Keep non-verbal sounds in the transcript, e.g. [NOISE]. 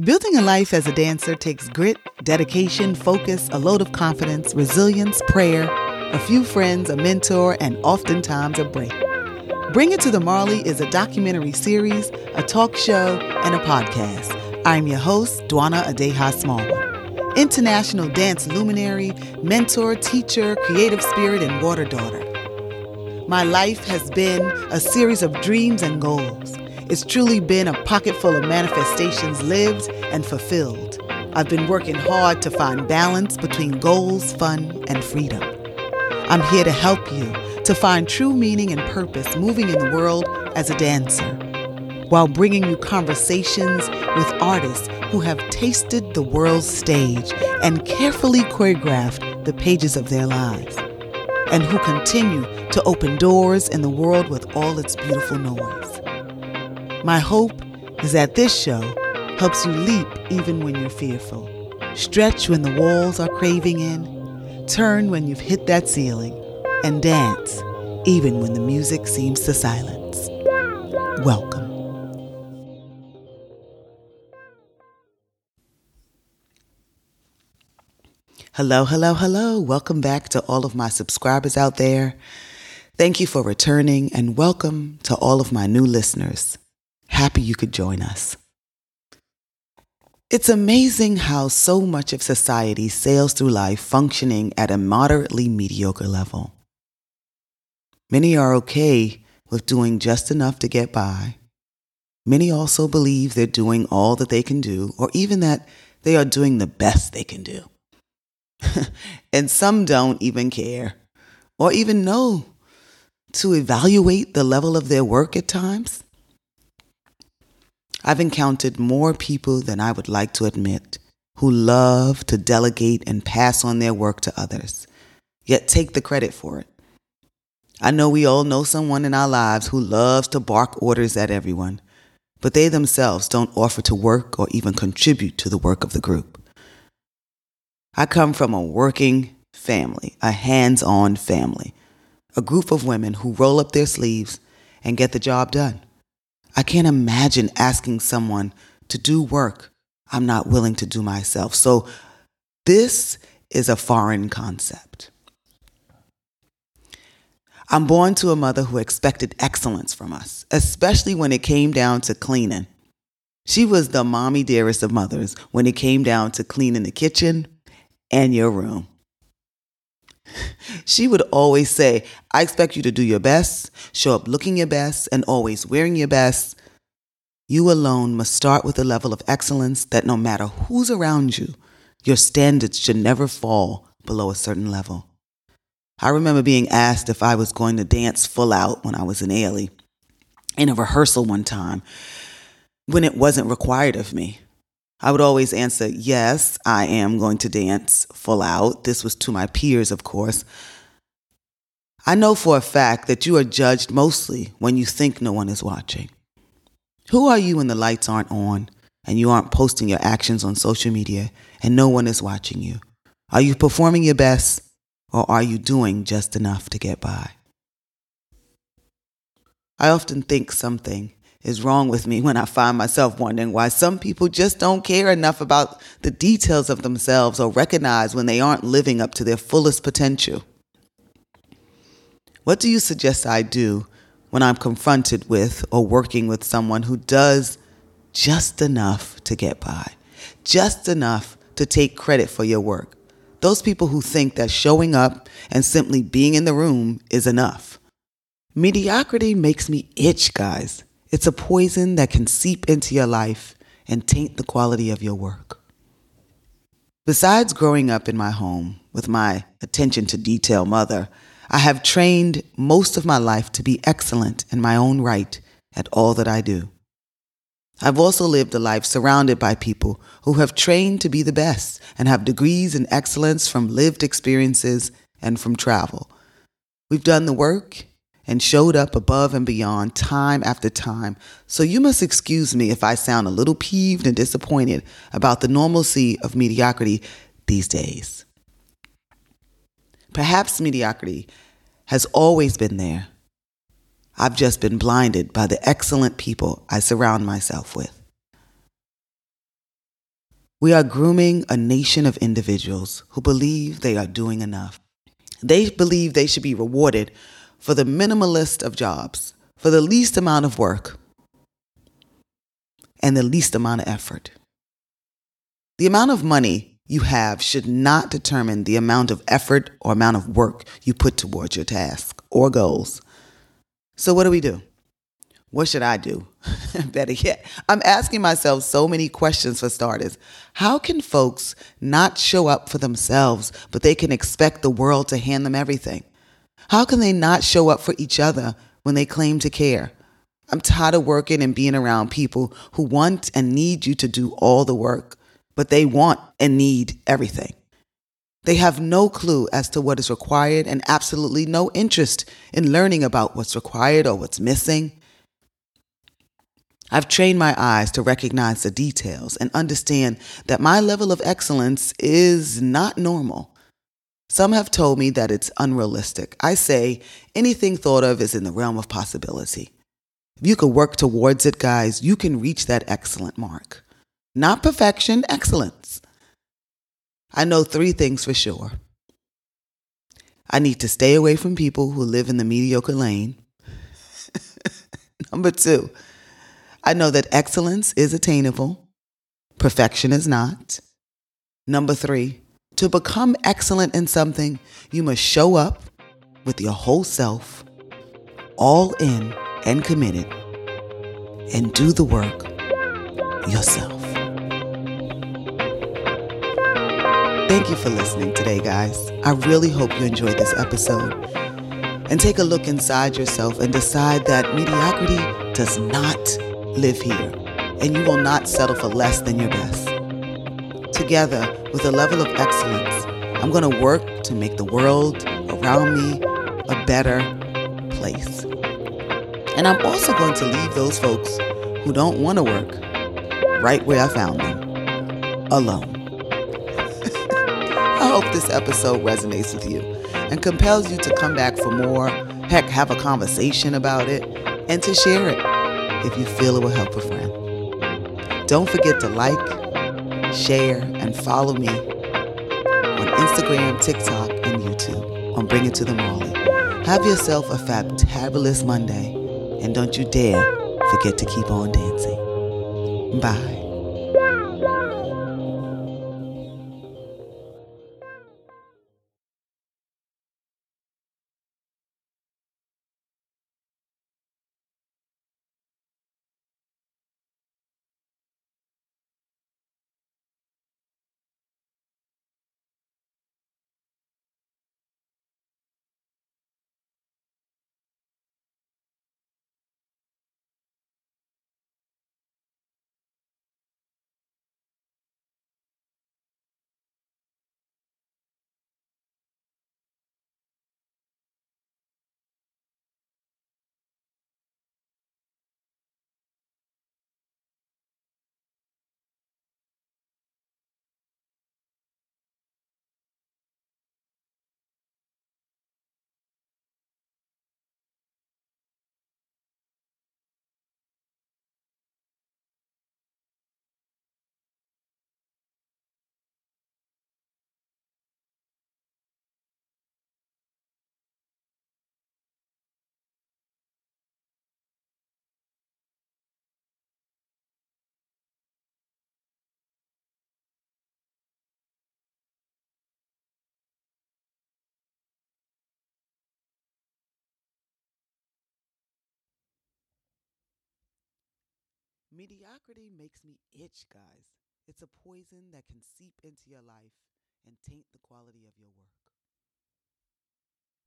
Building a life as a dancer takes grit, dedication, focus, a load of confidence, resilience, prayer, a few friends, a mentor, and oftentimes a break. Bring It to the Marley is a documentary series, a talk show, and a podcast. I'm your host, Dwana Adiaha Smallwood, international dance luminary, mentor, teacher, creative spirit, and water daughter. My life has been a series of dreams and goals. It's truly been a pocket full of manifestations lived and fulfilled. I've been working hard to find balance between goals, fun, and freedom. I'm here to help you to find true meaning and purpose moving in the world as a dancer, while bringing you conversations with artists who have tasted the world's stage and carefully choreographed the pages of their lives, and who continue to open doors in the world with all its beautiful noise. My hope is that this show helps you leap even when you're fearful, stretch when the walls are craving in, turn when you've hit that ceiling, and dance even when the music seems to silence. Welcome. Hello, hello, hello. Welcome back to all of my subscribers out there. Thank you for returning and welcome to all of my new listeners. Happy you could join us. It's amazing how so much of society sails through life functioning at a moderately mediocre level. Many are okay with doing just enough to get by. Many also believe they're doing all that they can do, or even that they are doing the best they can do. [LAUGHS] and some don't even care or even know to evaluate the level of their work at times. I've encountered more people than I would like to admit who love to delegate and pass on their work to others, yet take the credit for it. I know we all know someone in our lives who loves to bark orders at everyone, but they themselves don't offer to work or even contribute to the work of the group. I come from a working family, a hands on family, a group of women who roll up their sleeves and get the job done. I can't imagine asking someone to do work I'm not willing to do myself. So, this is a foreign concept. I'm born to a mother who expected excellence from us, especially when it came down to cleaning. She was the mommy dearest of mothers when it came down to cleaning the kitchen and your room. [LAUGHS] She would always say, I expect you to do your best, show up looking your best, and always wearing your best. You alone must start with a level of excellence that no matter who's around you, your standards should never fall below a certain level. I remember being asked if I was going to dance full out when I was in Ailey in a rehearsal one time when it wasn't required of me. I would always answer, Yes, I am going to dance full out. This was to my peers, of course. I know for a fact that you are judged mostly when you think no one is watching. Who are you when the lights aren't on and you aren't posting your actions on social media and no one is watching you? Are you performing your best or are you doing just enough to get by? I often think something is wrong with me when I find myself wondering why some people just don't care enough about the details of themselves or recognize when they aren't living up to their fullest potential. What do you suggest I do when I'm confronted with or working with someone who does just enough to get by, just enough to take credit for your work? Those people who think that showing up and simply being in the room is enough. Mediocrity makes me itch, guys. It's a poison that can seep into your life and taint the quality of your work. Besides growing up in my home with my attention to detail mother, I have trained most of my life to be excellent in my own right at all that I do. I've also lived a life surrounded by people who have trained to be the best and have degrees in excellence from lived experiences and from travel. We've done the work and showed up above and beyond time after time. So you must excuse me if I sound a little peeved and disappointed about the normalcy of mediocrity these days. Perhaps mediocrity has always been there. I've just been blinded by the excellent people I surround myself with. We are grooming a nation of individuals who believe they are doing enough. They believe they should be rewarded for the minimalist of jobs, for the least amount of work, and the least amount of effort. The amount of money you have should not determine the amount of effort or amount of work you put towards your task or goals. So, what do we do? What should I do? [LAUGHS] Better yet, I'm asking myself so many questions for starters. How can folks not show up for themselves, but they can expect the world to hand them everything? How can they not show up for each other when they claim to care? I'm tired of working and being around people who want and need you to do all the work, but they want and need everything. They have no clue as to what is required and absolutely no interest in learning about what's required or what's missing. I've trained my eyes to recognize the details and understand that my level of excellence is not normal. Some have told me that it's unrealistic. I say anything thought of is in the realm of possibility. If you could work towards it, guys, you can reach that excellent mark. Not perfection, excellence. I know three things for sure. I need to stay away from people who live in the mediocre lane. [LAUGHS] Number two, I know that excellence is attainable, perfection is not. Number three, to become excellent in something, you must show up with your whole self, all in and committed, and do the work yourself. Thank you for listening today, guys. I really hope you enjoyed this episode. And take a look inside yourself and decide that mediocrity does not live here, and you will not settle for less than your best. Together, with a level of excellence, I'm going to work to make the world around me a better place. And I'm also going to leave those folks who don't want to work right where I found them, alone. [LAUGHS] I hope this episode resonates with you and compels you to come back for more, heck, have a conversation about it, and to share it if you feel it will help a friend. Don't forget to like, share, and follow me on Instagram, TikTok, and YouTube on Bring It to the Marley. Have yourself a fabulous Monday, and don't you dare forget to keep on dancing. Bye. Mediocrity makes me itch, guys. It's a poison that can seep into your life and taint the quality of your work.